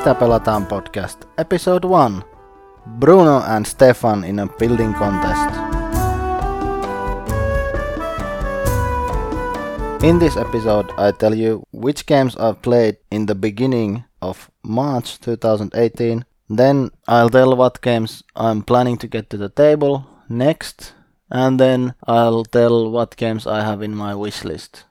Mitä pelataan podcast, episode 1. Bruno and Stefan in a building contest. In this episode, I tell you which games I've played in the beginning of March 2018. Then I'll tell what games I'm planning to get to the table next, and then I'll tell what games I have in my wish list.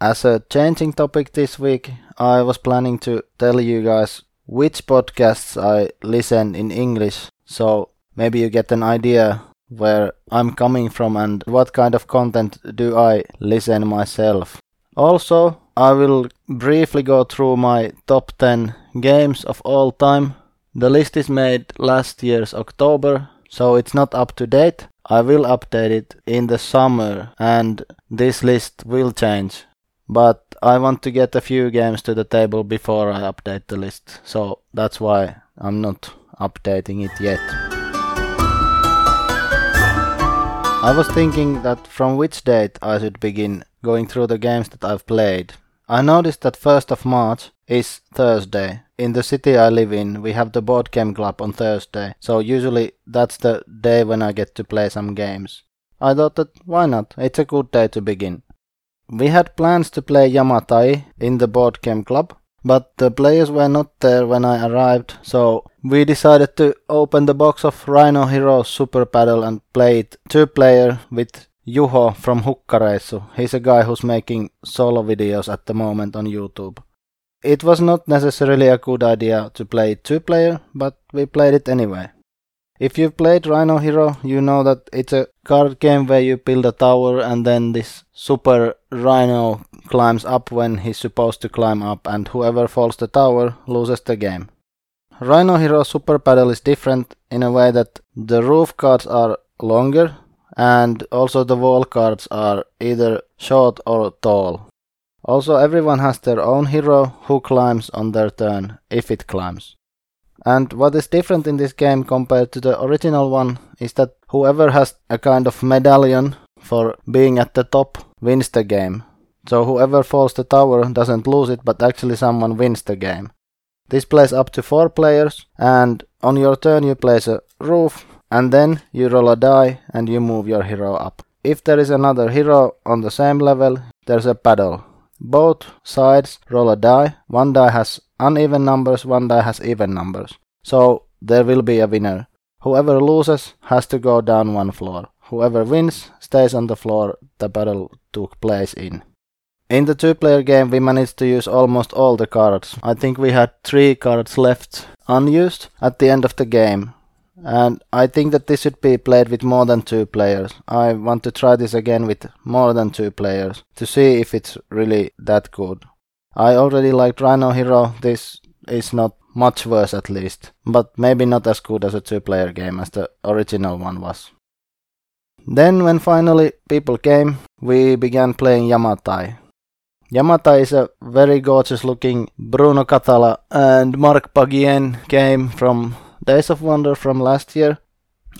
As a changing topic this week, I was planning to tell you guys which podcasts I listen in English, so maybe you get an idea where I'm coming from and what kind of content do I listen myself. Also, I will briefly go through my top 10 games of all time. The list is made last year's October, so it's not up to date. I will update it in the summer and this list will change. But I want to get a few games to the table before I update the list, so that's why I'm not updating it yet. I was thinking that from which date I should begin going through the games that I've played. I noticed that 1st of March is Thursday. In the city I live in, we have the board game club on Thursday, so usually that's the day when I get to play some games. I thought that why not? It's a good day to begin. We had plans to play Yamatai in the board game club, but the players were not there when I arrived, so we decided to open the box of Rhino Heroes Super Battle and play it two player with Juho from Hukkareissu. He's a guy who's making solo videos at the moment on YouTube. It was not necessarily a good idea to play two player, but we played it anyway. If you've played Rhino Hero, you know that it's a card game where you build a tower and then this super rhino climbs up when he's supposed to climb up and whoever falls the tower loses the game. Rhino Hero Super Battle is different in a way that the roof cards are longer and also the wall cards are either short or tall. Also everyone has their own hero who climbs on their turn if it climbs. And what is different in this game compared to the original one is that whoever has a kind of medallion for being at the top wins the game. So whoever falls the tower doesn't lose it, but actually someone wins the game. This plays up to 4 players, and on your turn you place a roof, and then you roll a die and you move your hero up. If there is another hero on the same level, there's a paddle. Both sides roll a die. One die has uneven numbers, one die has even numbers. So there will be a winner. Whoever loses has to go down one floor. Whoever wins stays on the floor the battle took place in. In the two player game, we managed to use almost all the cards. I think we had three cards left unused at the end of the game. And I think that this should be played with more than two players. I want to try this again with more than two players to see if it's really that good. I already liked Rhino Hero. This is not much worse at least, but maybe not as good as a two player game as the original one was. Then, when finally people came, we began playing Yamatai. Yamatai is a very gorgeous looking Bruno Cathala and Marc Paquien game from Days of Wonder from last year.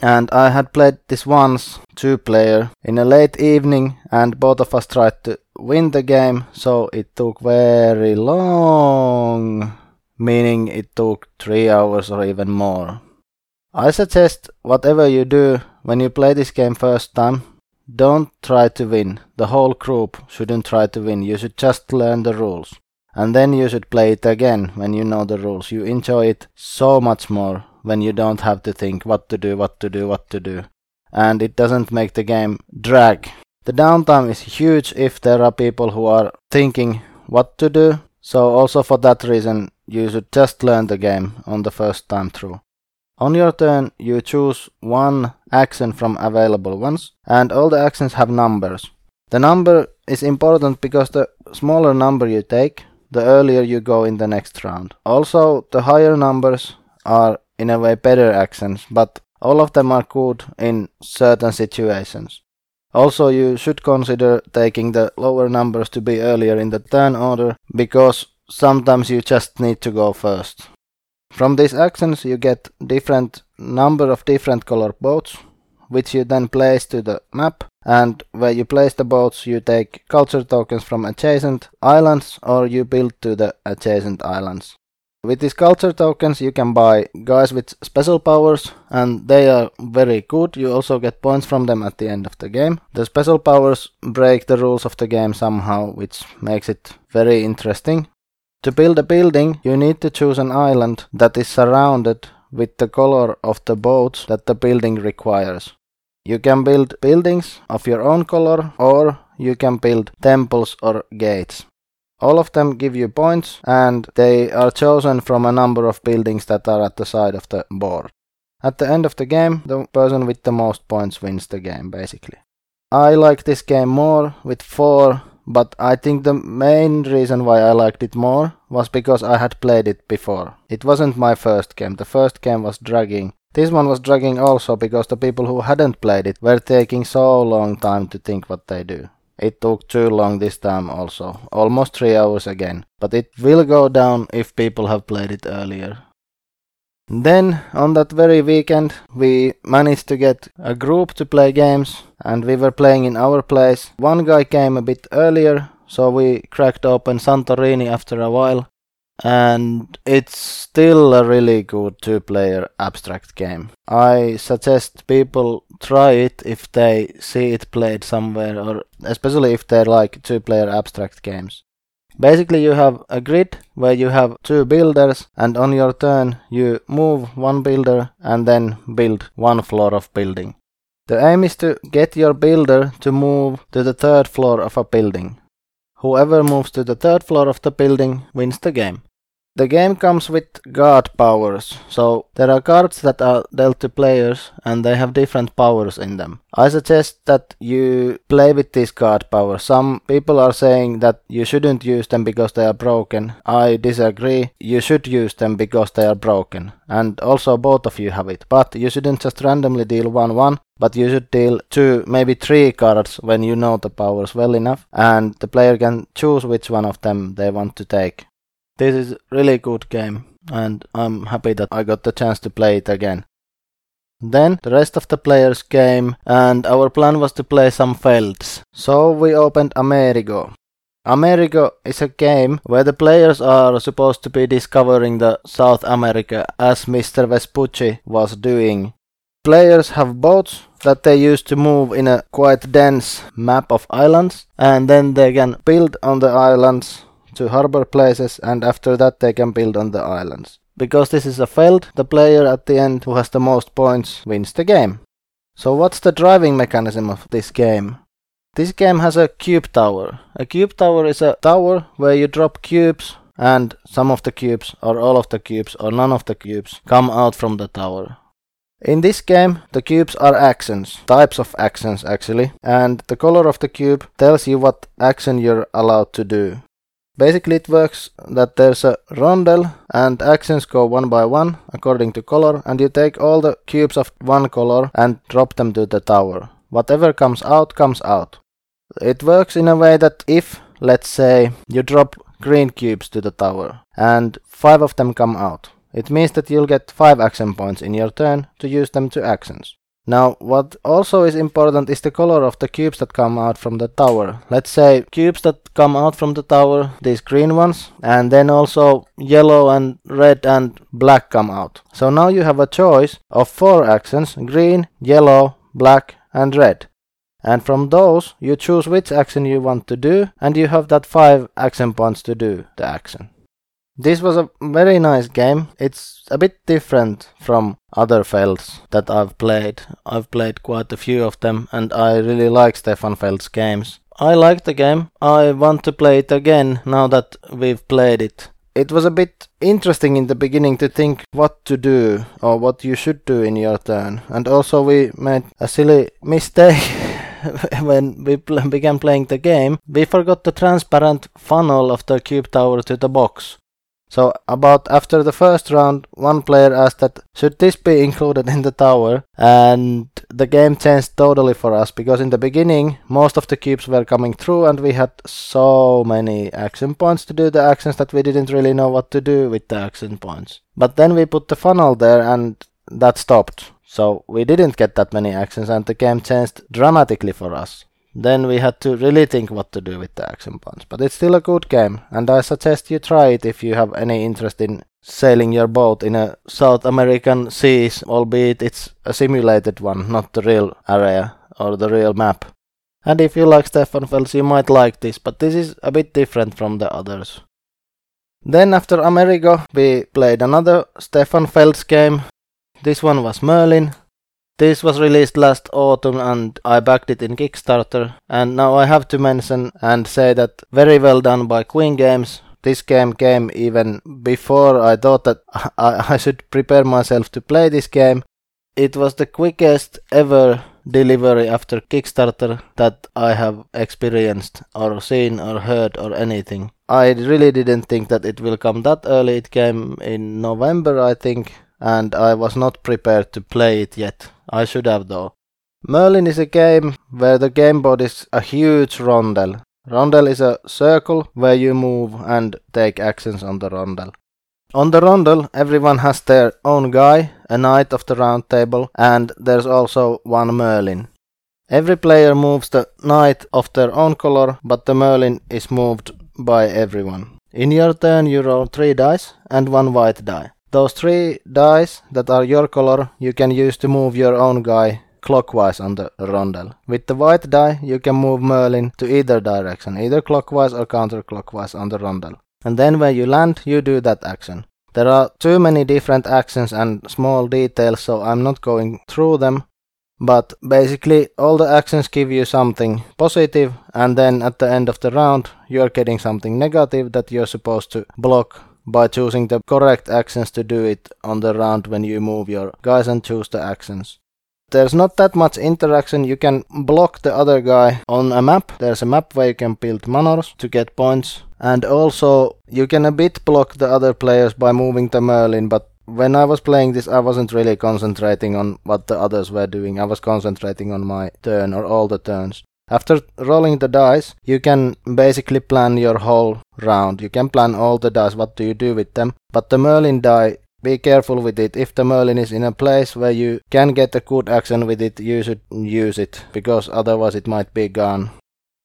And I had played this once, two player, in a late evening, and both of us tried to win the game, so it took very long, meaning it took three hours or even more. I suggest whatever you do when you play this game first time, don't try to win. The whole group shouldn't try to win. You should just learn the rules. And then you should play it again when you know the rules. You enjoy it so much more when you don't have to think what to do, what to do, what to do. And it doesn't make the game drag. The downtime is huge if there are people who are thinking what to do. So also for that reason, you should just learn the game on the first time through. On your turn, you choose one action from available ones, and all the actions have numbers. The number is important because the smaller number you take, the earlier you go in the next round. Also, the higher numbers are in a way better actions, but all of them are good in certain situations. Also, you should consider taking the lower numbers to be earlier in the turn order, because sometimes you just need to go first. From these actions you get different number of different color boats, which you then place to the map, and where you place the boats you take culture tokens from adjacent islands or you build to the adjacent islands. With these culture tokens, you can buy guys with special powers, and they are very good. You also get points from them at the end of the game. The special powers break the rules of the game somehow, which makes it very interesting. To build a building, you need to choose an island that is surrounded with the color of the boats that the building requires. You can build buildings of your own color or you can build temples or gates. All of them give you points and they are chosen from a number of buildings that are at the side of the board. At the end of the game, the person with the most points wins the game basically. I like this game more with 4 but I think the main reason why I liked it more was because I had played it before. It wasn't my first game, the first game was dragging. This one was dragging also because the people who hadn't played it were taking so long time to think what they do. It took too long this time also, almost 3 hours again, but it will go down if people have played it earlier. Then, on that very weekend, we managed to get a group to play games, and we were playing in our place. One guy came a bit earlier, so we cracked open Santorini after a while, and it's still a really good two player abstract game. I suggest people try it if they see it played somewhere, or especially if they like two player abstract games. Basically you have a grid where you have two builders and on your turn you move one builder and then build one floor of building. The aim is to get your builder to move to the third floor of a building. Whoever moves to the third floor of the building wins the game. The game comes with guard powers, so there are cards that are dealt to players and they have different powers in them. I suggest that you play with these card powers. Some people are saying that you shouldn't use them because they are broken. I disagree. You should use them because they are broken. And also both of you have it. But you shouldn't just randomly deal 1 1, but you should deal 2, maybe 3 cards when you know the powers well enough. And the player can choose which one of them they want to take. This is really good game and I'm happy that I got the chance to play it again. Then the rest of the players came and our plan was to play some Felds. So we opened Amerigo. Amerigo is a game where the players are supposed to be discovering the South America as Mr. Vespucci was doing. Players have boats that they use to move in a quite dense map of islands and then they can build on the islands to harbor places and after that they can build on the islands. Because this is a Feld, the player at the end who has the most points wins the game. So what's the driving mechanism of this game? This game has a cube tower. A cube tower is a tower where you drop cubes and some of the cubes or all of the cubes or none of the cubes come out from the tower. In this game, the cubes are actions, types of actions actually, and the color of the cube tells you what action you're allowed to do. Basically it works that there's a rondel and actions go one by one according to color and you take all the cubes of one color and drop them to the tower. Whatever comes out comes out. It works in a way that if, let's say, you drop green cubes to the tower and five of them come out, it means that you'll get five action points in your turn to use them to actions. Now, what also is important is the color of the cubes that come out from the tower. Let's say cubes that come out from the tower, these green ones, and then also yellow and red and black come out. So now you have a choice of four actions, green, yellow, black and red. And from those, you choose which action you want to do, and you have that five action points to do the action. This was a very nice game. It's a bit different from other Felds that I've played. I've played quite a few of them and I really like Stefan Feld's games. I like the game. I want to play it again now that we've played it. It was a bit interesting in the beginning to think what to do or what you should do in your turn. And also we made a silly mistake when we pl- began playing the game. We forgot the transparent funnel of the cube tower to the box. So about after the first round, one player asked that should this be included in the tower, and the game changed totally for us because in the beginning most of the cubes were coming through, and we had so many action points to do the actions that we didn't really know what to do with the action points. But then we put the funnel there, and that stopped. So we didn't get that many actions, and the game changed dramatically for us then we had to really think what to do with the action points. But it's still a good game, and I suggest you try it if you have any interest in sailing your boat in a South American seas, albeit it's a simulated one, not the real area or the real map. And if you like Stefan Feld's, you might like this, but this is a bit different from the others. Then after Amerigo, we played another Stefan Feld's game. This one was Merlin. This was released last autumn and I backed it in Kickstarter. And now I have to mention and say that very well done by Queen Games. This game came even before I thought that I, I should prepare myself to play this game. It was the quickest ever delivery after Kickstarter that I have experienced or seen or heard or anything. I really didn't think that it will come that early. It came in November, I think, and I was not prepared to play it yet. I should have though. Merlin is a game where the game board is a huge rondel. Rondel is a circle where you move and take actions on the rondel. On the rondel, everyone has their own guy, a knight of the round table, and there's also one Merlin. Every player moves the knight of their own color, but the Merlin is moved by everyone. In your turn, you roll three dice and one white die. Those three dice that are your color, you can use to move your own guy clockwise on the rondel. With the white die, you can move Merlin to either direction, either clockwise or counterclockwise on the rondel and then when you land you do that action. There are too many different actions and small details so I'm not going through them but basically all the actions give you something positive and then at the end of the round you're getting something negative that you're supposed to block by choosing the correct actions to do it on the round when you move your guys and choose the actions. There's not that much interaction. You can block the other guy on a map. There's a map where you can build manors to get points. And also, you can a bit block the other players by moving the Merlin, but when I was playing this, I wasn't really concentrating on what the others were doing. I was concentrating on my turn or all the turns. After rolling the dice, you can basically plan your whole round. You can plan all the dice, what do you do with them. But the Merlin die be careful with it. If the Merlin is in a place where you can get a good action with it, you should use it, because otherwise it might be gone.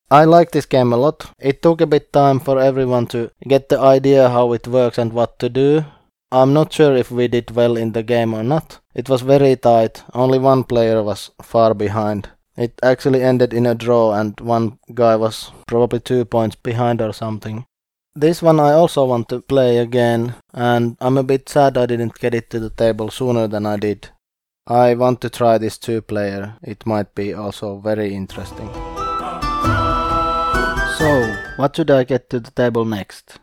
I like this game a lot. It took a bit time for everyone to get the idea how it works and what to do. I'm not sure if we did well in the game or not. It was very tight. Only one player was far behind. It actually ended in a draw and one guy was probably two points behind or something. This one I also want to play again, and I'm a bit sad I didn't get it to the table sooner than I did. I want to try this two player, it might be also very interesting. So, what should I get to the table next?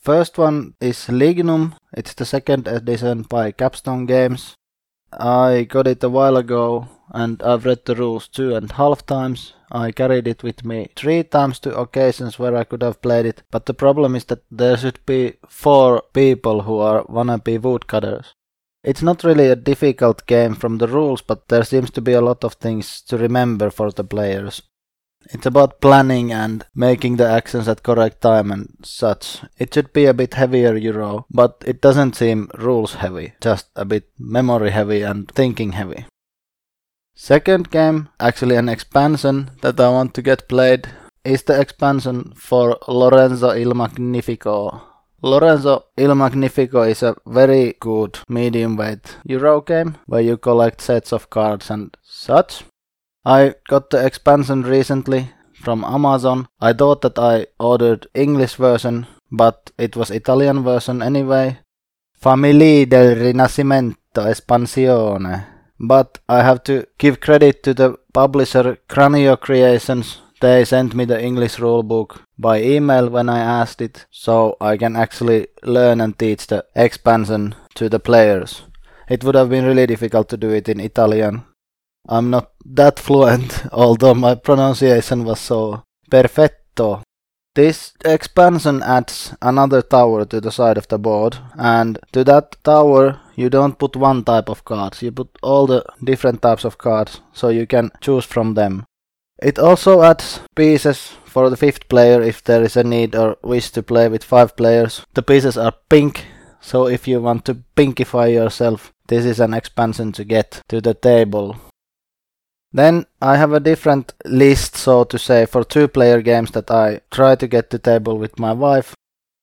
First one is Lignum, it's the second edition by Capstone Games. I got it a while ago and I've read the rules two and a half times. I carried it with me three times to occasions where I could have played it, but the problem is that there should be four people who are wannabe woodcutters. It's not really a difficult game from the rules, but there seems to be a lot of things to remember for the players. It's about planning and making the actions at correct time and such. It should be a bit heavier Euro, but it doesn't seem rules heavy, just a bit memory heavy and thinking heavy. Second game, actually an expansion that I want to get played, is the expansion for Lorenzo il Magnifico. Lorenzo il Magnifico is a very good medium weight Euro game where you collect sets of cards and such. I got the expansion recently from Amazon. I thought that I ordered English version, but it was Italian version anyway. Famiglie del Rinascimento Espansione. But I have to give credit to the publisher Cranio Creations. They sent me the English rulebook by email when I asked it, so I can actually learn and teach the expansion to the players. It would have been really difficult to do it in Italian, I'm not that fluent, although my pronunciation was so perfetto. This expansion adds another tower to the side of the board, and to that tower you don't put one type of cards, you put all the different types of cards, so you can choose from them. It also adds pieces for the fifth player if there is a need or wish to play with five players. The pieces are pink, so if you want to pinkify yourself, this is an expansion to get to the table. Then I have a different list, so to say, for two player games that I try to get to table with my wife.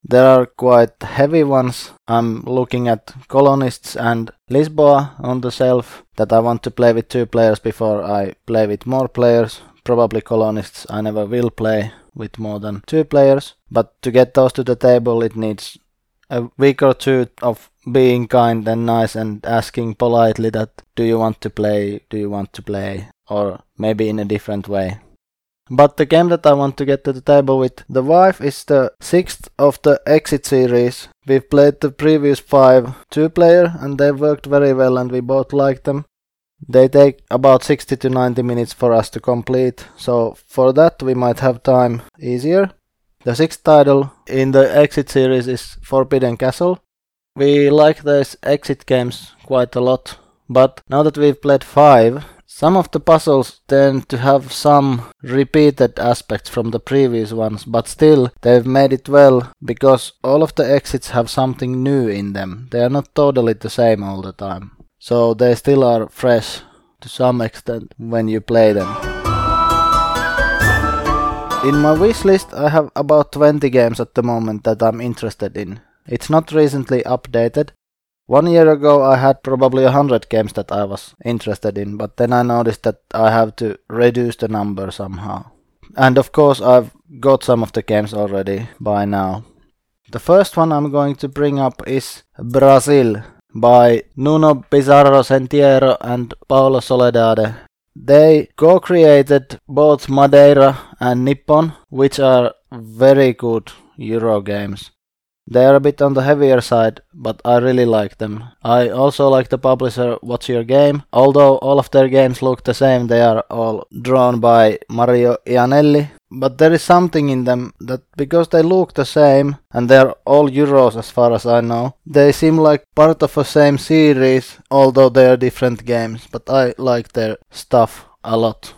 There are quite heavy ones. I'm looking at Colonists and Lisboa on the shelf that I want to play with two players before I play with more players. Probably Colonists I never will play with more than two players. But to get those to the table, it needs a week or two of being kind and nice and asking politely that do you want to play, do you want to play, or maybe in a different way. But the game that I want to get to the table with the wife is the sixth of the Exit series. We've played the previous five two player and they worked very well and we both liked them. They take about 60 to 90 minutes for us to complete, so for that we might have time easier. The sixth title in the Exit series is Forbidden Castle. We like those Exit games quite a lot, but now that we've played five, some of the puzzles tend to have some repeated aspects from the previous ones, but still they've made it well because all of the exits have something new in them. They are not totally the same all the time. So they still are fresh to some extent when you play them. In my wish list I have about 20 games at the moment that I'm interested in. It's not recently updated, one year ago, I had probably a hundred games that I was interested in, but then I noticed that I have to reduce the number somehow. And of course, I've got some of the games already by now. The first one I'm going to bring up is Brazil by Nuno Bizarro Sentieiro and Paulo Soledade. They co-created both Madeira and Nippon, which are very good Euro games. They are a bit on the heavier side, but I really like them. I also like the publisher What's Your Game. Although all of their games look the same, they are all drawn by Mario Iannelli. But there is something in them that because they look the same and they're all Euros as far as I know, they seem like part of a same series, although they are different games. But I like their stuff a lot.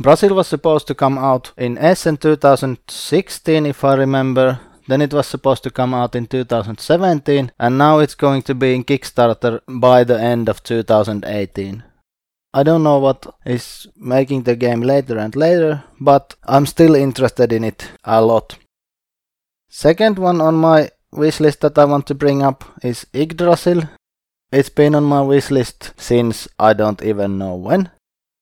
Brazil was supposed to come out in Essen 2016 if I remember then it was supposed to come out in 2017, and now it's going to be in Kickstarter by the end of 2018. I don't know what is making the game later and later, but I'm still interested in it a lot. Second one on my wishlist that I want to bring up is Yggdrasil. It's been on my wishlist since I don't even know when.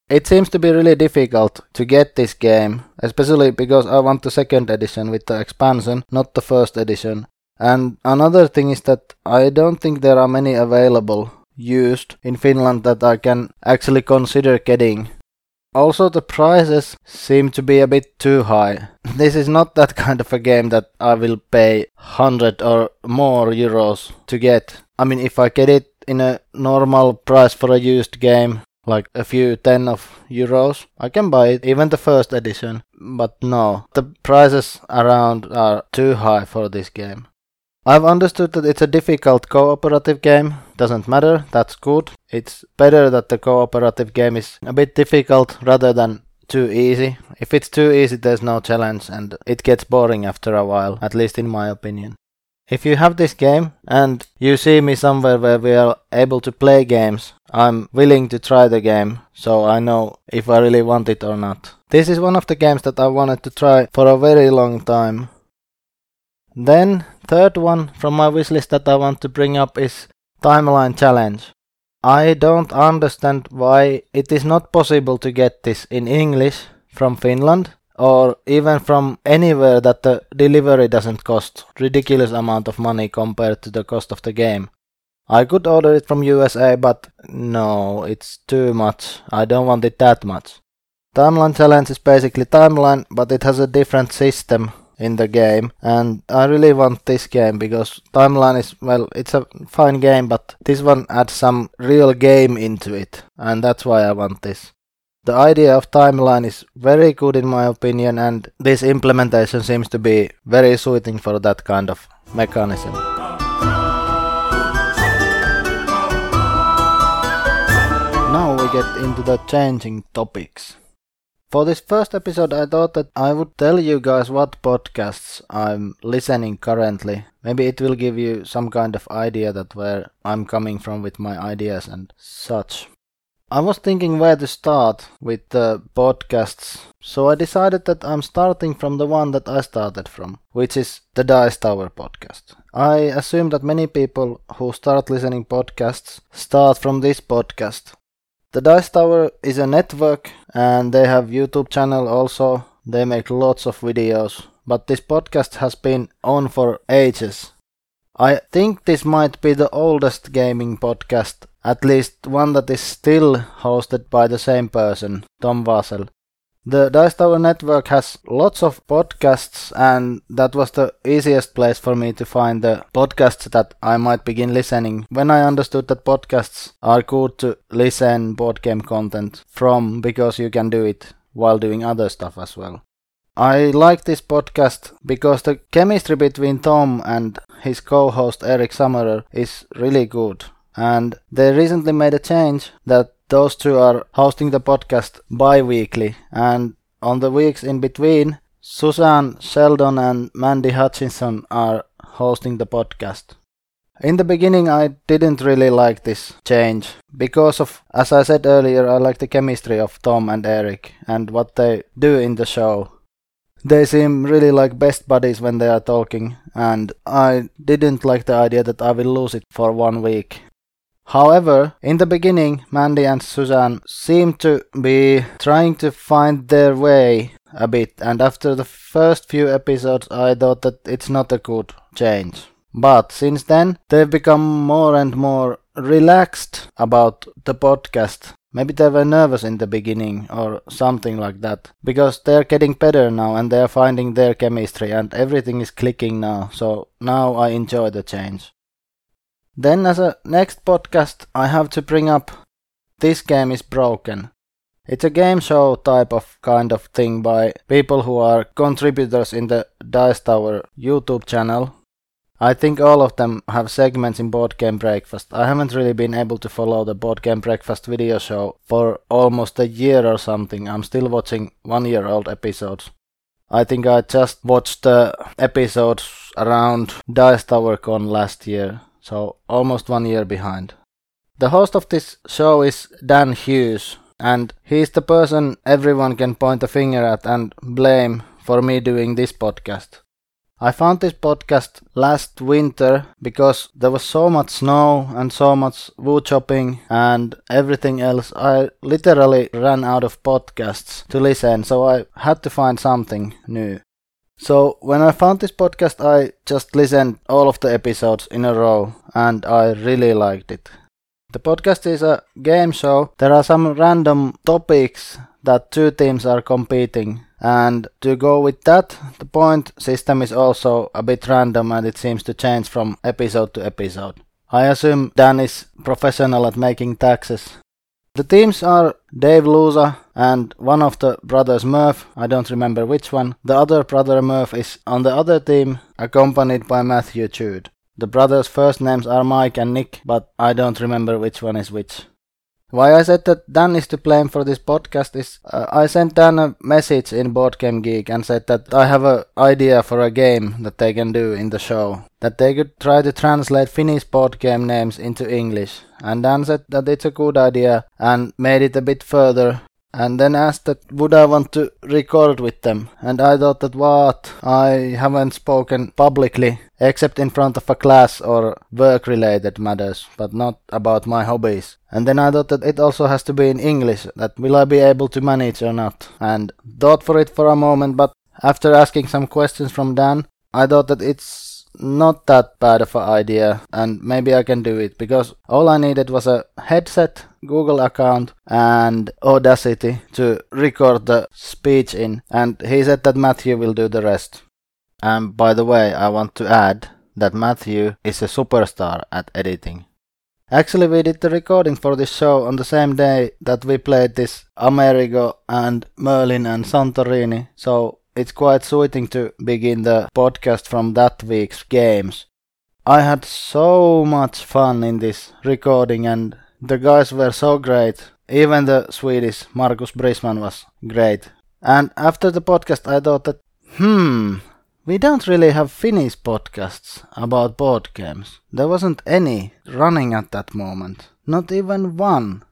It seems to be really difficult to get this game, especially because I want the second edition with the expansion, not the first edition. And another thing is that I don't think there are many available used in Finland that I can actually consider getting. Also, the prices seem to be a bit too high. This is not that kind of a game that I will pay 100 or more euros to get. I mean, if I get it in a normal price for a used game, like a few 10 of euros. I can buy it, even the first edition, but no, the prices around are too high for this game. I've understood that it's a difficult cooperative game, doesn't matter, that's good. It's better that the cooperative game is a bit difficult rather than too easy. If it's too easy, there's no challenge and it gets boring after a while, at least in my opinion. If you have this game and you see me somewhere where we are able to play games, I'm willing to try the game so I know if I really want it or not. This is one of the games that I wanted to try for a very long time. Then, third one from my wishlist that I want to bring up is Timeline Challenge. I don't understand why it is not possible to get this in English from Finland or even from anywhere that the delivery doesn't cost ridiculous amount of money compared to the cost of the game. I could order it from USA, but no, it's too much. I don't want it that much. Timeline Challenge is basically timeline, but it has a different system in the game, and I really want this game because Timeline is, well, it's a fine game, but this one adds some real game into it, and that's why I want this. The idea of timeline is very good in my opinion and this implementation seems to be very suiting for that kind of mechanism. Now we get into the changing topics. For this first episode, I thought that I would tell you guys what podcasts I'm listening currently. Maybe it will give you some kind of idea that where I'm coming from with my ideas and such. I was thinking where to start with the podcasts, so I decided that I'm starting from the one that I started from, which is the Dice Tower podcast. I assume that many people who start listening podcasts start from this podcast. The Dice Tower is a network and they have YouTube channel also. They make lots of videos, but this podcast has been on for ages. I think this might be the oldest gaming podcast at least one that is still hosted by the same person, Tom Vasel. The Dice Tower network has lots of podcasts, and that was the easiest place for me to find the podcasts that I might begin listening when I understood that podcasts are good to listen board game content from because you can do it while doing other stuff as well. I like this podcast because the chemistry between Tom and his co host Eric Summerer is really good and they recently made a change that those two are hosting the podcast bi-weekly and on the weeks in between Suzanne Sheldon and Mandy Hutchinson are hosting the podcast. In the beginning I didn't really like this change because of as I said earlier I like the chemistry of Tom and Eric and what they do in the show. They seem really like best buddies when they are talking and I didn't like the idea that I will lose it for one week However, in the beginning, Mandy and Suzanne seemed to be trying to find their way a bit, and after the first few episodes, I thought that it's not a good change. But since then, they've become more and more relaxed about the podcast. Maybe they were nervous in the beginning or something like that. Because they're getting better now and they're finding their chemistry and everything is clicking now. So now I enjoy the change. Then as a next podcast I have to bring up This Game is Broken. It's a game show type of kind of thing by people who are contributors in the Dice Tower YouTube channel. I think all of them have segments in Board Game Breakfast. I haven't really been able to follow the Board Game Breakfast video show for almost a year or something. I'm still watching one year old episodes. I think I just watched the episodes around Dice Tower Con last year so almost one year behind. The host of this show is Dan Hughes, and he's the person everyone can point a finger at and blame for me doing this podcast. I found this podcast last winter because there was so much snow and so much wood chopping and everything else. I literally ran out of podcasts to listen, so I had to find something new. So when I found this podcast, I just listened all of the episodes in a row, and I really liked it. The podcast is a game show. There are some random topics that two teams are competing. And to go with that, the point system is also a bit random and it seems to change from episode to episode. I assume Dan is professional at making taxes. The teams are Dave Lusa and one of the brothers Murph, I don't remember which one. The other brother Murph is on the other team, accompanied by Matthew Jude. The brothers' first names are Mike and Nick, but I don't remember which one is which. Why I said that Dan is to blame for this podcast is uh, I sent Dan a message in Board Game Geek and said that I have an idea for a game that they can do in the show. That they could try to translate Finnish board game names into English. And Dan said that it's a good idea and made it a bit further and then asked that would I want to record with them. And I thought that what? I haven't spoken publicly except in front of a class or work related matters, but not about my hobbies. And then I thought that it also has to be in English, that will I be able to manage or not. And thought for it for a moment, but after asking some questions from Dan, I thought that it's not that bad of an idea and maybe I can do it because all I needed was a headset, Google account and Audacity to record the speech in and he said that Matthew will do the rest. And by the way, I want to add that Matthew is a superstar at editing. Actually, we did the recording for this show on the same day that we played this Amerigo and Merlin and Santorini, so it's quite soothing to begin the podcast from that week's games. I had so much fun in this recording and the guys were so great. Even the Swedish Marcus Brisman was great. And after the podcast I thought that, hmm, we don't really have Finnish podcasts about board games. There wasn't any running at that moment. Not even one.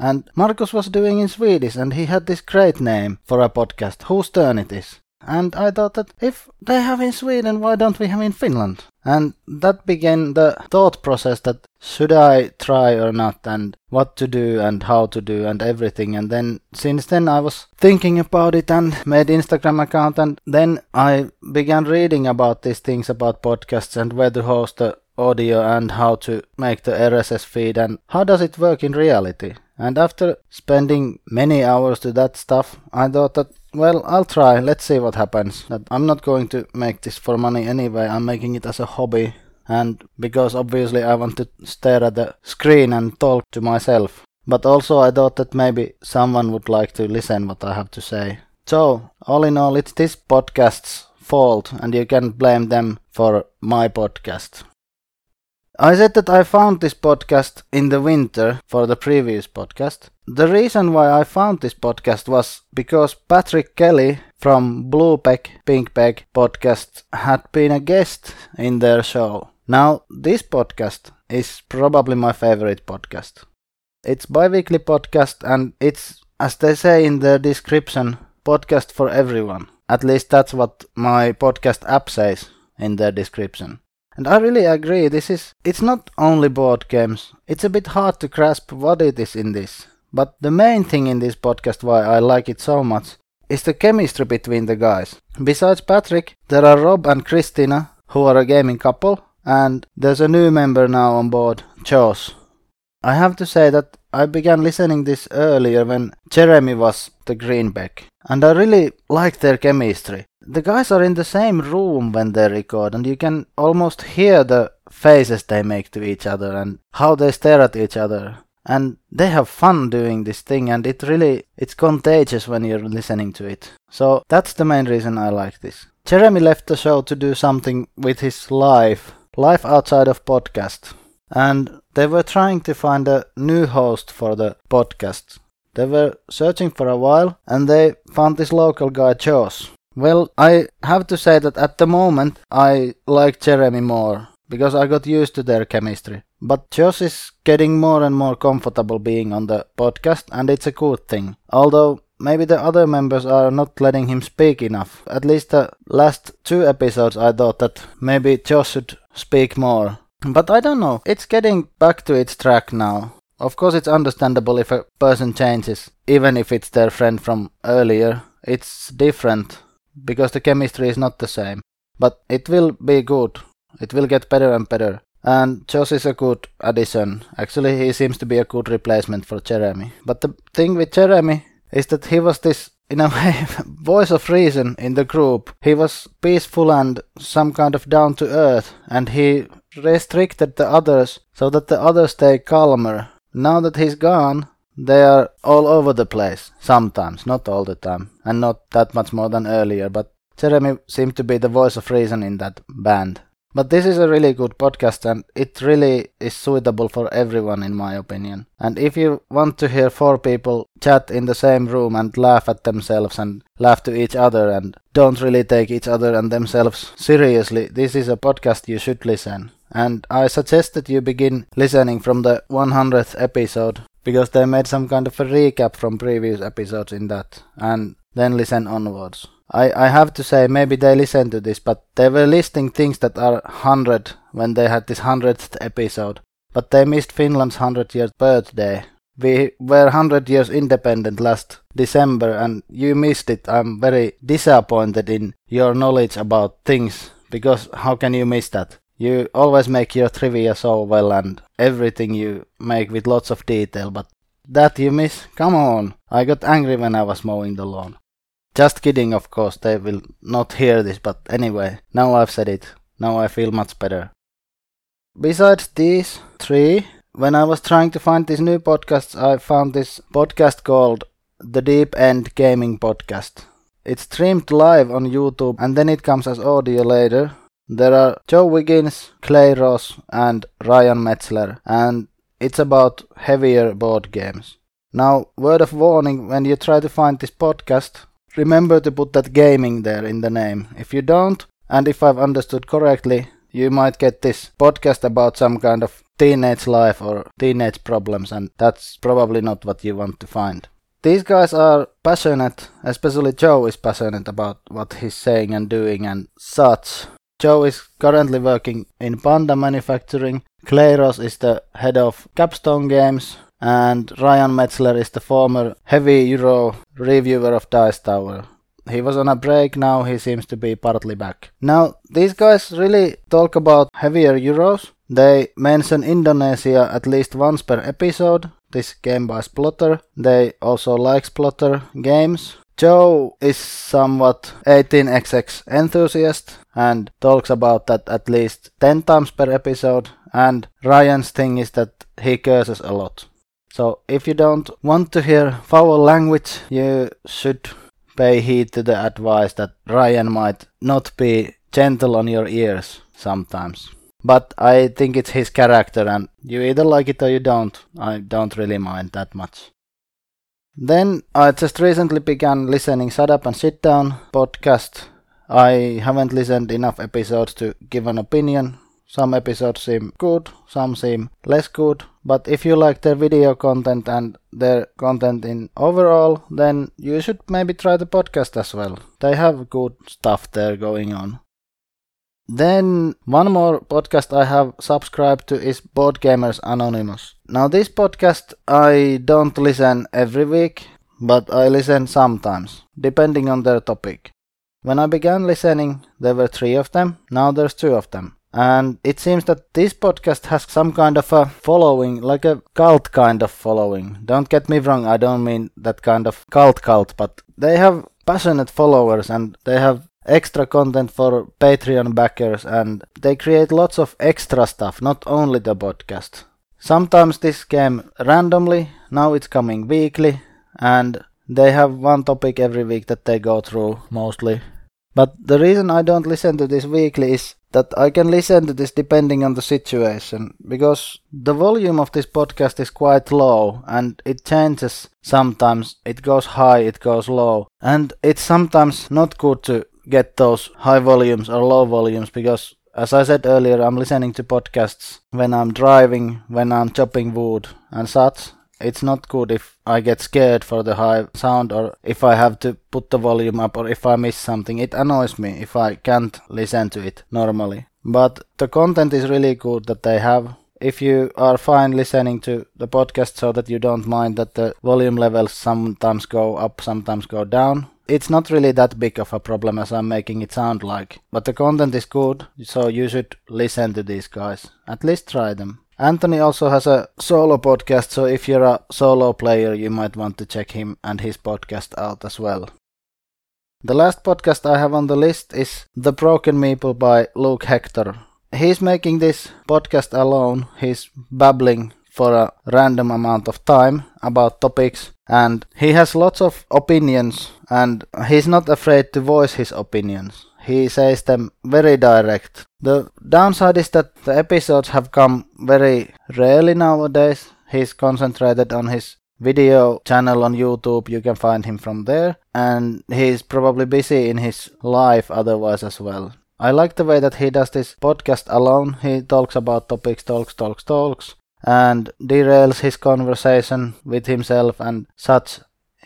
And Marcus was doing in Swedish and he had this great name for a podcast, Whose Turn It Is. And I thought that if they have in Sweden, why don't we have in Finland? And that began the thought process that should I try or not, and what to do, and how to do, and everything. And then since then, I was thinking about it and made Instagram account, and then I began reading about these things about podcasts and where to host the audio and how to make the RSS feed and how does it work in reality. And after spending many hours to that stuff, I thought that well, I'll try. Let's see what happens. I'm not going to make this for money anyway. I'm making it as a hobby and because obviously I want to stare at the screen and talk to myself. But also I thought that maybe someone would like to listen what I have to say. So, all in all, it's this podcast's fault and you can blame them for my podcast. I said that I found this podcast in the winter for the previous podcast. The reason why I found this podcast was because Patrick Kelly from Blue Peg Pink Peg podcast had been a guest in their show. Now, this podcast is probably my favorite podcast. It's bi-weekly podcast and it's, as they say in the description, podcast for everyone. At least that's what my podcast app says in their description. And I really agree, this is it's not only board games. It's a bit hard to grasp what it is in this. But the main thing in this podcast why I like it so much is the chemistry between the guys. Besides Patrick, there are Rob and Christina, who are a gaming couple, and there's a new member now on board, Josh. I have to say that I began listening this earlier when Jeremy was the Greenback, and I really like their chemistry. The guys are in the same room when they record, and you can almost hear the faces they make to each other and how they stare at each other. And they have fun doing this thing, and it really it's contagious when you're listening to it. So that's the main reason I like this. Jeremy left the show to do something with his life, life outside of podcast, and they were trying to find a new host for the podcast. They were searching for a while, and they found this local guy Josh well, I have to say that at the moment I like Jeremy more because I got used to their chemistry. But Josh is getting more and more comfortable being on the podcast, and it's a good thing. Although maybe the other members are not letting him speak enough. At least the last two episodes I thought that maybe Josh should speak more. But I don't know, it's getting back to its track now. Of course, it's understandable if a person changes, even if it's their friend from earlier. It's different because the chemistry is not the same. But it will be good. It will get better and better. And Josh is a good addition. Actually, he seems to be a good replacement for Jeremy. But the thing with Jeremy is that he was this, in a way, voice of reason in the group. He was peaceful and some kind of down to earth, and he restricted the others so that the others stay calmer. Now that he's gone, they are all over the place, sometimes, not all the time, and not that much more than earlier, but Jeremy seemed to be the voice of reason in that band. But this is a really good podcast and it really is suitable for everyone in my opinion. And if you want to hear four people chat in the same room and laugh at themselves and laugh to each other and don't really take each other and themselves seriously, this is a podcast you should listen. And I suggest that you begin listening from the 100th episode because they made some kind of a recap from previous episodes in that and then listen onwards. I, I have to say maybe they listened to this but they were listing things that are 100 when they had this 100th episode but they missed Finland's 100 years birthday. We were 100 years independent last December and you missed it. I'm very disappointed in your knowledge about things because how can you miss that? You always make your trivia so well and everything you make with lots of detail, but that you miss? Come on! I got angry when I was mowing the lawn. Just kidding, of course, they will not hear this, but anyway, now I've said it. Now I feel much better. Besides these three, when I was trying to find these new podcasts, I found this podcast called The Deep End Gaming Podcast. It's streamed live on YouTube and then it comes as audio later, there are Joe Wiggins, Clay Ross, and Ryan Metzler, and it's about heavier board games. Now, word of warning when you try to find this podcast, remember to put that gaming there in the name. If you don't, and if I've understood correctly, you might get this podcast about some kind of teenage life or teenage problems, and that's probably not what you want to find. These guys are passionate, especially Joe is passionate about what he's saying and doing and such. Joe is currently working in Panda Manufacturing. Clay Ross is the head of Capstone Games, and Ryan Metzler is the former heavy Euro reviewer of Dice Tower. He was on a break, now he seems to be partly back. Now, these guys really talk about heavier Euros. They mention Indonesia at least once per episode. This game by Splotter. They also like Splotter games. Joe is somewhat 18xx enthusiast and talks about that at least 10 times per episode and Ryan's thing is that he curses a lot. So if you don't want to hear foul language, you should pay heed to the advice that Ryan might not be gentle on your ears sometimes. But I think it's his character and you either like it or you don't. I don't really mind that much. Then I just recently began listening Shut Up and Sit Down podcast. I haven't listened enough episodes to give an opinion. Some episodes seem good, some seem less good, but if you like their video content and their content in overall, then you should maybe try the podcast as well. They have good stuff there going on. Then one more podcast I have subscribed to is Board Gamers Anonymous. Now this podcast I don't listen every week, but I listen sometimes, depending on their topic. When I began listening, there were three of them, now there's two of them. And it seems that this podcast has some kind of a following, like a cult kind of following. Don't get me wrong, I don't mean that kind of cult cult, but they have passionate followers and they have extra content for Patreon backers and they create lots of extra stuff, not only the podcast. Sometimes this came randomly, now it's coming weekly, and they have one topic every week that they go through mostly. But the reason I don't listen to this weekly is that I can listen to this depending on the situation because the volume of this podcast is quite low and it changes sometimes. It goes high, it goes low, and it's sometimes not good to get those high volumes or low volumes because as I said earlier, I'm listening to podcasts when I'm driving, when I'm chopping wood and such. It's not good if I get scared for the high sound or if I have to put the volume up or if I miss something. It annoys me if I can't listen to it normally. But the content is really good that they have. If you are fine listening to the podcast so that you don't mind that the volume levels sometimes go up, sometimes go down, it's not really that big of a problem as I'm making it sound like. But the content is good, so you should listen to these guys. At least try them. Anthony also has a solo podcast, so if you're a solo player, you might want to check him and his podcast out as well. The last podcast I have on the list is The Broken Meeple by Luke Hector. He's making this podcast alone. He's babbling for a random amount of time about topics and he has lots of opinions and he's not afraid to voice his opinions. He says them very direct. The downside is that the episodes have come very rarely nowadays. He's concentrated on his video channel on YouTube. You can find him from there. And he's probably busy in his life otherwise as well. I like the way that he does this podcast alone. He talks about topics, talks, talks, talks and derails his conversation with himself and such.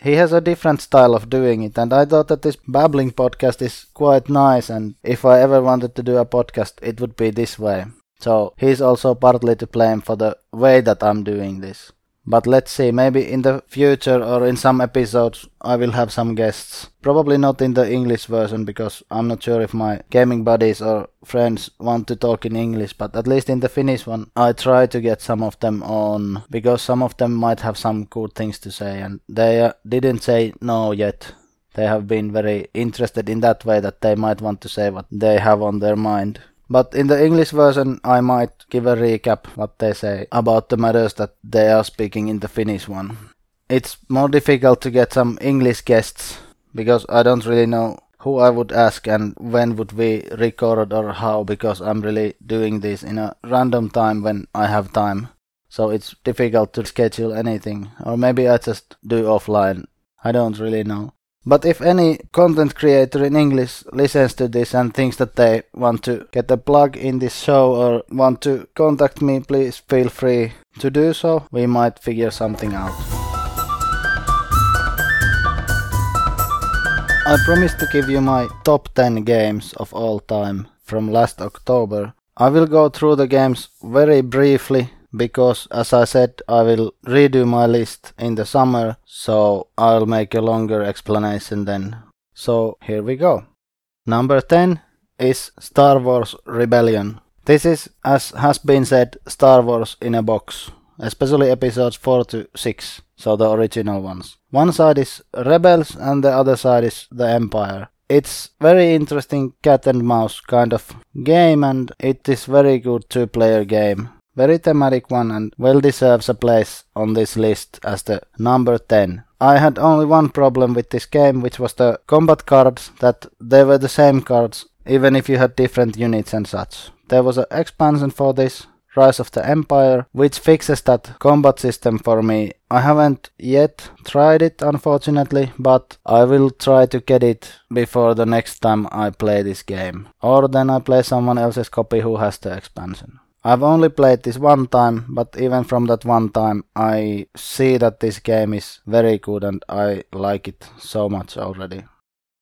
He has a different style of doing it, and I thought that this babbling podcast is quite nice. And if I ever wanted to do a podcast, it would be this way. So he's also partly to blame for the way that I'm doing this. But let's see, maybe in the future or in some episodes I will have some guests. Probably not in the English version because I'm not sure if my gaming buddies or friends want to talk in English, but at least in the Finnish one I try to get some of them on because some of them might have some good things to say and they uh, didn't say no yet. They have been very interested in that way that they might want to say what they have on their mind. But in the English version, I might give a recap what they say about the matters that they are speaking in the Finnish one. It's more difficult to get some English guests because I don't really know who I would ask and when would we record or how because I'm really doing this in a random time when I have time. So it's difficult to schedule anything or maybe I just do offline. I don't really know. But if any content creator in English listens to this and thinks that they want to get a plug in this show or want to contact me, please feel free to do so. We might figure something out. I promised to give you my top 10 games of all time from last October. I will go through the games very briefly because as I said I will redo my list in the summer so I'll make a longer explanation then. So here we go. Number 10 is Star Wars Rebellion. This is as has been said Star Wars in a box, especially episodes 4 to 6, so the original ones. One side is Rebels and the other side is the Empire. It's very interesting cat and mouse kind of game and it is very good two player game very thematic one and well deserves a place on this list as the number 10. I had only one problem with this game, which was the combat cards, that they were the same cards, even if you had different units and such. There was an expansion for this, Rise of the Empire, which fixes that combat system for me. I haven't yet tried it, unfortunately, but I will try to get it before the next time I play this game. Or then I play someone else's copy who has the expansion. I've only played this one time, but even from that one time, I see that this game is very good and I like it so much already.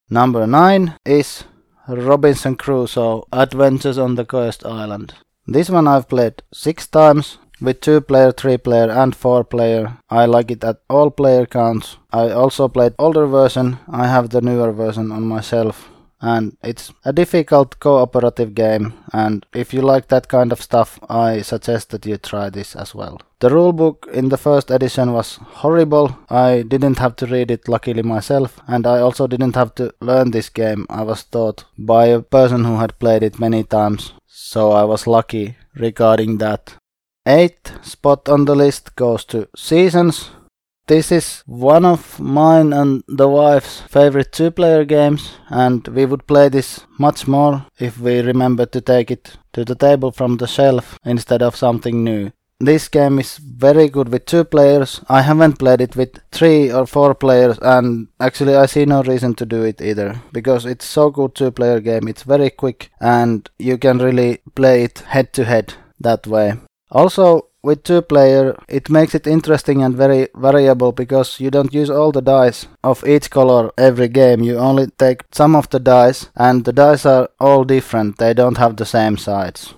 Number 9 is Robinson Crusoe Adventures on the Cursed Island. This one I've played 6 times with 2 player, 3 player and 4 player. I like it at all player counts. I also played older version, I have the newer version on myself and it's a difficult cooperative game and if you like that kind of stuff I suggest that you try this as well. The rulebook in the first edition was horrible. I didn't have to read it luckily myself and I also didn't have to learn this game. I was taught by a person who had played it many times so I was lucky regarding that. Eighth spot on the list goes to Seasons this is one of mine and the wife's favorite two player games, and we would play this much more if we remember to take it to the table from the shelf instead of something new. This game is very good with two players. I haven't played it with three or four players, and actually, I see no reason to do it either because it's so good two player game. It's very quick, and you can really play it head to head that way. Also, with two player it makes it interesting and very variable because you don't use all the dice of each color every game. You only take some of the dice and the dice are all different. They don't have the same sides.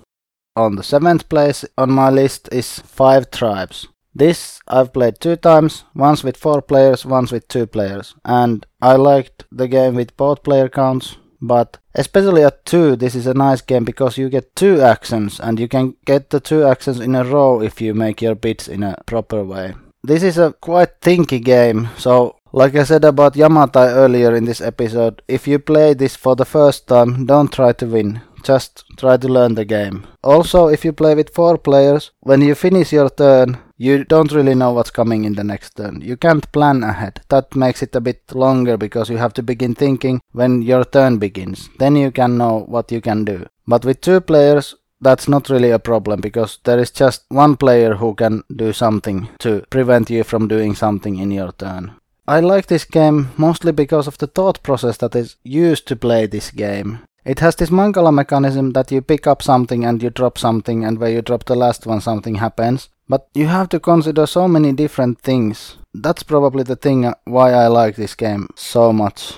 On the seventh place on my list is five tribes. This I've played two times, once with four players, once with two players, and I liked the game with both player counts but especially at 2 this is a nice game because you get two actions and you can get the two actions in a row if you make your bits in a proper way. This is a quite thinky game, so like I said about Yamatai earlier in this episode, if you play this for the first time, don't try to win. Just try to learn the game. Also, if you play with four players, when you finish your turn, you don't really know what's coming in the next turn. You can't plan ahead. That makes it a bit longer because you have to begin thinking when your turn begins. Then you can know what you can do. But with two players, that's not really a problem because there is just one player who can do something to prevent you from doing something in your turn. I like this game mostly because of the thought process that is used to play this game. It has this Mancala mechanism that you pick up something and you drop something, and where you drop the last one, something happens. But you have to consider so many different things. That's probably the thing uh, why I like this game so much.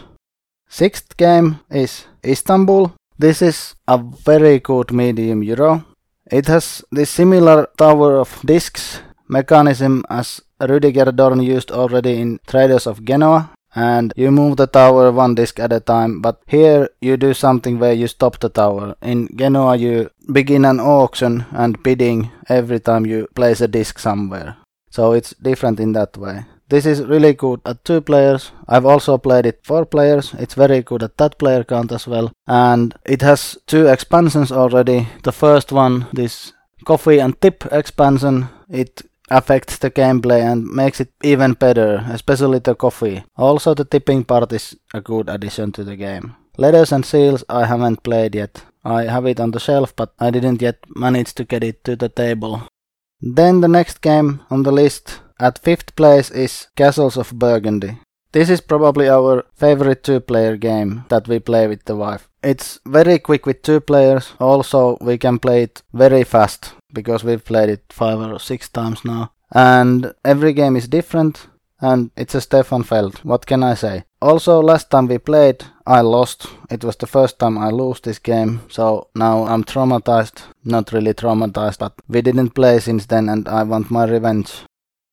Sixth game is Istanbul. This is a very good medium euro. It has this similar tower of discs mechanism as Rüdiger Dorn used already in Traders of Genoa and you move the tower one disc at a time but here you do something where you stop the tower in genoa you begin an auction and bidding every time you place a disc somewhere so it's different in that way this is really good at two players. I've also played it four players. It's very good at that player count as well. And it has two expansions already. The first one, this coffee and tip expansion, it affects the gameplay and makes it even better, especially the coffee. Also the tipping part is a good addition to the game. Letters and Seals I haven't played yet. I have it on the shelf but I didn't yet manage to get it to the table. Then the next game on the list at fifth place is Castles of Burgundy. This is probably our favorite two player game that we play with the wife. It's very quick with two players. Also, we can play it very fast because we've played it five or six times now. And every game is different and it's a Stefan Feld. What can I say? Also, last time we played, I lost. It was the first time I lose this game, so now I'm traumatized. Not really traumatized, but we didn't play since then and I want my revenge.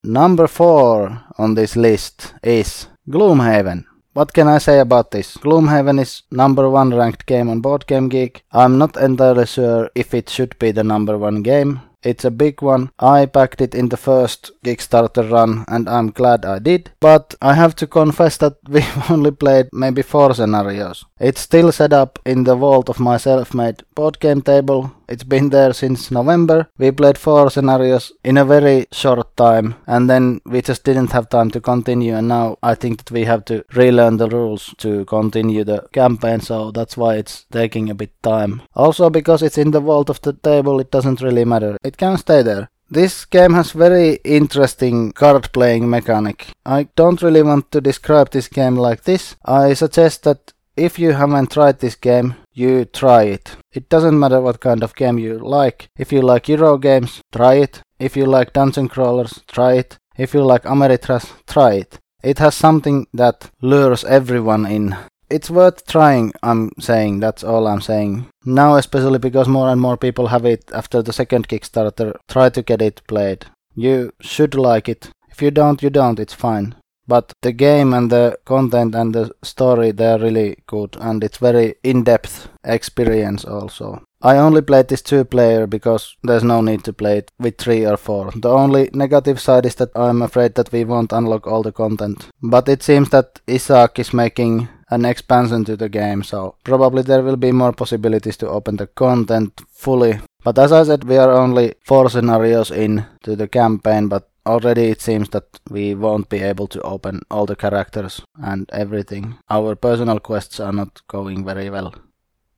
Number 4 on this list is Gloomhaven. What can I say about this? Gloomhaven is number one ranked game on Board Game Geek. I'm not entirely sure if it should be the number one game. It's a big one. I backed it in the first Kickstarter run and I'm glad I did. But I have to confess that we've only played maybe four scenarios. It's still set up in the vault of my self-made board game table. It's been there since November. We played four scenarios in a very short time and then we just didn't have time to continue and now I think that we have to relearn the rules to continue the campaign so that's why it's taking a bit time. Also because it's in the vault of the table it doesn't really matter. It can stay there. This game has very interesting card playing mechanic. I don't really want to describe this game like this. I suggest that if you haven't tried this game, you try it. It doesn't matter what kind of game you like. If you like Euro games, try it. If you like dungeon crawlers, try it. If you like Ameritrash, try it. It has something that lures everyone in. It's worth trying, I'm saying, that's all I'm saying. Now, especially because more and more people have it after the second Kickstarter, try to get it played. You should like it. If you don't, you don't, it's fine but the game and the content and the story they're really good and it's very in-depth experience also. I only played this two player because there's no need to play it with three or four. The only negative side is that i'm afraid that we won't unlock all the content. But it seems that isaac is making an expansion to the game so probably there will be more possibilities to open the content fully. But as i said we are only four scenarios in to the campaign but already it seems that we won't be able to open all the characters and everything. Our personal quests are not going very well.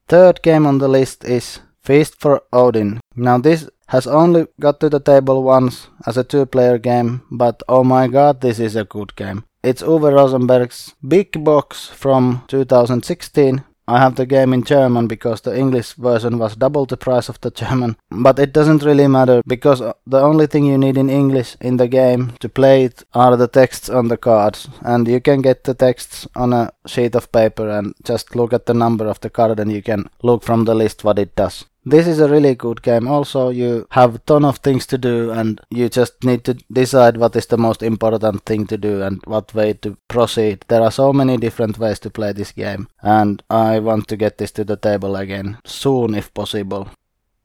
Third game on the list is Feast for Odin. Now this has only got to the table once as a two-player game, but oh my god, this is a good game. It's Uwe Rosenberg's Big Box from 2016 I have the game in German because the English version was double the price of the German. But it doesn't really matter because uh, the only thing you need in English in the game to play it are the texts on the cards. And you can get the texts on a sheet of paper and just look at the number of the card and you can look from the list what it does. This is a really good game. Also, you have ton of things to do, and you just need to decide what is the most important thing to do and what way to proceed. There are so many different ways to play this game, and I want to get this to the table again soon if possible.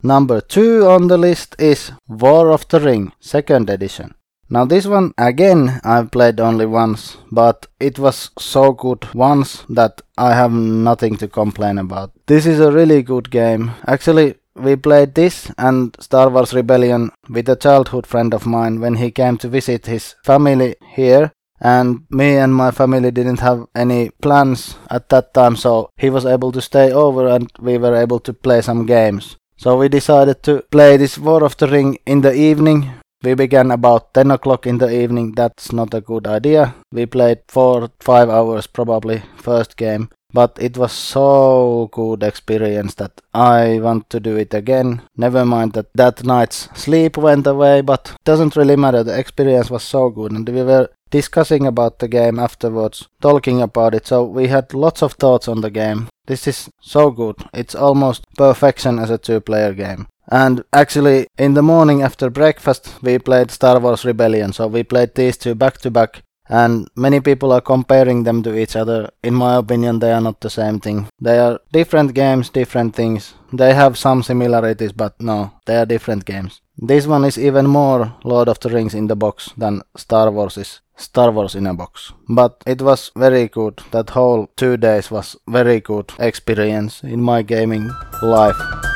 Number two on the list is War of the Ring, second edition. Now this one again I've played only once, but it was so good once that I have nothing to complain about. This is a really good game. Actually, we played this and Star Wars Rebellion with a childhood friend of mine when he came to visit his family here and me and my family didn't have any plans at that time so he was able to stay over and we were able to play some games. So we decided to play this War of the Ring in the evening we began about 10 o'clock in the evening. That's not a good idea. We played 4 5 hours probably first game, but it was so good experience that I want to do it again. Never mind that that night's sleep went away, but doesn't really matter. The experience was so good and we were discussing about the game afterwards, talking about it. So we had lots of thoughts on the game. This is so good. It's almost perfection as a two player game. And actually, in the morning after breakfast, we played Star Wars Rebellion. So we played these two back to back. And many people are comparing them to each other. In my opinion, they are not the same thing. They are different games, different things. They have some similarities, but no, they are different games. This one is even more Lord of the Rings in the box than Star Wars is Star Wars in a box. But it was very good. That whole two days was very good experience in my gaming life.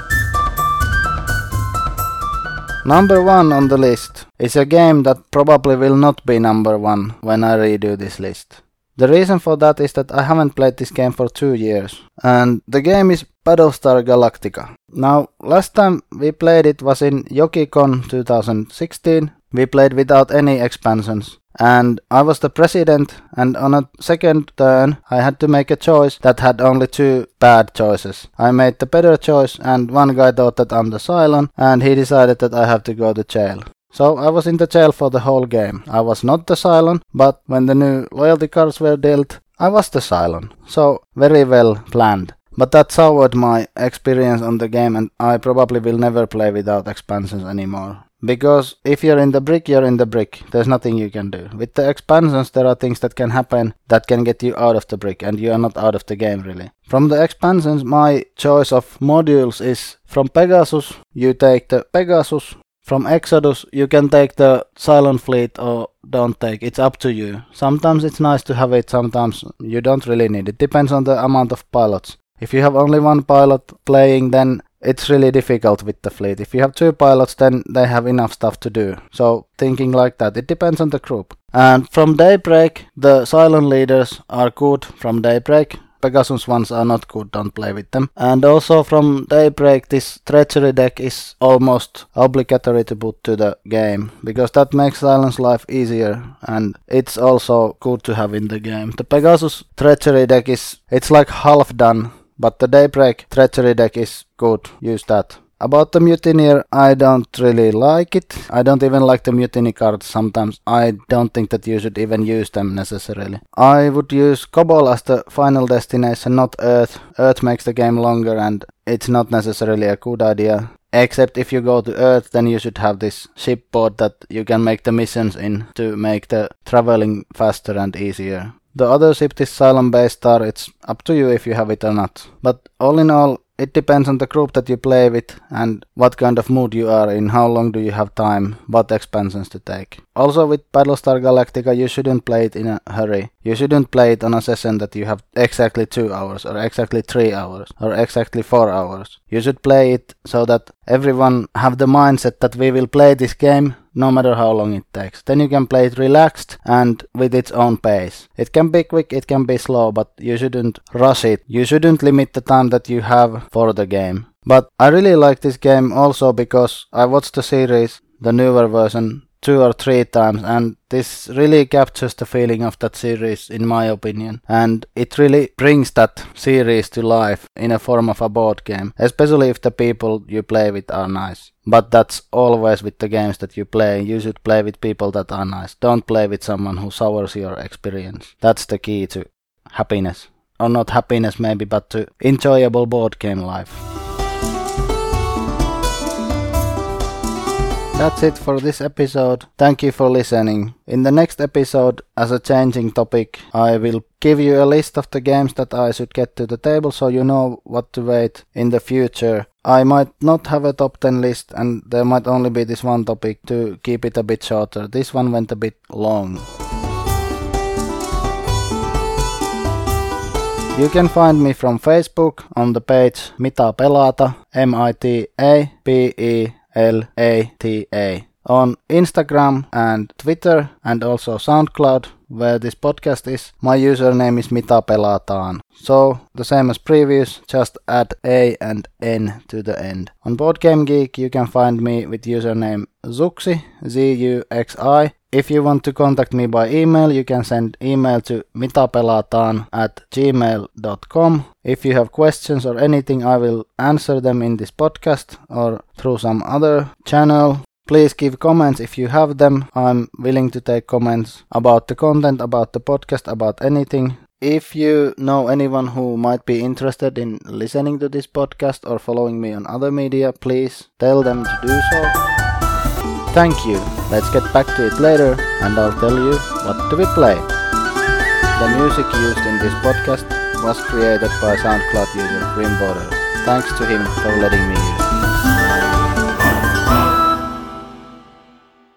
Number one on the list is a game that probably will not be number one when I redo this list. The reason for that is that I haven't played this game for two years, and the game is Battlestar Galactica. Now, last time we played it was in YokiCon 2016. We played without any expansions, and I was the president and on a second turn I had to make a choice that had only two bad choices. I made the better choice and one guy thought that I'm the Cylon and he decided that I have to go to jail. So I was in the jail for the whole game. I was not the Cylon, but when the new loyalty cards were dealt, I was the Cylon. So very well planned. But that soured my experience on the game and I probably will never play without expansions anymore. Because if you're in the brick, you're in the brick. There's nothing you can do. With the expansions, there are things that can happen that can get you out of the brick, and you are not out of the game really. From the expansions, my choice of modules is from Pegasus, you take the Pegasus. From Exodus, you can take the Cylon Fleet or don't take. It's up to you. Sometimes it's nice to have it, sometimes you don't really need it. Depends on the amount of pilots. If you have only one pilot playing, then it's really difficult with the fleet. If you have two pilots, then they have enough stuff to do. So thinking like that, it depends on the group. And from Daybreak, the Cylon leaders are good from Daybreak. Pegasus ones are not good, don't play with them. And also from Daybreak, this treachery deck is almost obligatory to put to the game because that makes Cylon's life easier and it's also good to have in the game. The Pegasus treachery deck is it's like half done but the Daybreak Treachery deck is good, use that. About the Mutineer, I don't really like it. I don't even like the Mutiny cards sometimes. I don't think that you should even use them necessarily. I would use Kobol as the final destination, not Earth. Earth makes the game longer and it's not necessarily a good idea. Except if you go to Earth, then you should have this shipboard that you can make the missions in to make the traveling faster and easier. The other ship is Cylon basestar, it's up to you if you have it or not. But all in all, it depends on the group that you play with and what kind of mood you are in, how long do you have time, what expansions to take. Also with Battlestar Galactica you shouldn't play it in a hurry. You shouldn't play it on a session that you have exactly 2 hours or exactly 3 hours or exactly 4 hours. You should play it so that everyone have the mindset that we will play this game no matter how long it takes. Then you can play it relaxed and with its own pace. It can be quick, it can be slow, but you shouldn't rush it. You shouldn't limit the time that you have for the game. But I really like this game also because I watched the series, the newer version, two or three times and this really captures the feeling of that series in my opinion. And it really brings that series to life in a form of a board game especially if the people you play with are nice. But that's always with the games that you play. You should play with people that are nice. Don't play with someone who sours your experience. That's the key to happiness. Or not happiness maybe but to enjoyable board game life That's it for this episode. Thank you for listening. In the next episode, as a changing topic, I will give you a list of the games that I should get to the table so you know what to wait in the future. I might not have a top 10 list and there might only be this one topic to keep it a bit shorter. This one went a bit long. You can find me from Facebook on the page Mitä Pelata, M-I-T-A-P-E L-A-T-A on Instagram and Twitter and also SoundCloud where this podcast is. My username is Mitä pelataan. So the same as previous, just add A and N to the end. On Boardgame Geek you can find me with username Zuxi, Z-U-X-I. If you want to contact me by email, you can send email to mitapelataan at gmail.com. If you have questions or anything, I will answer them in this podcast or through some other channel. Please give comments if you have them. I'm willing to take comments about the content, about the podcast, about anything. If you know anyone who might be interested in listening to this podcast or following me on other media, please tell them to do so. Thank you. Let's get back to it later and I'll tell you what do we play. The music used in this podcast was created by SoundCloud user Grim Border. Thanks to him for letting me use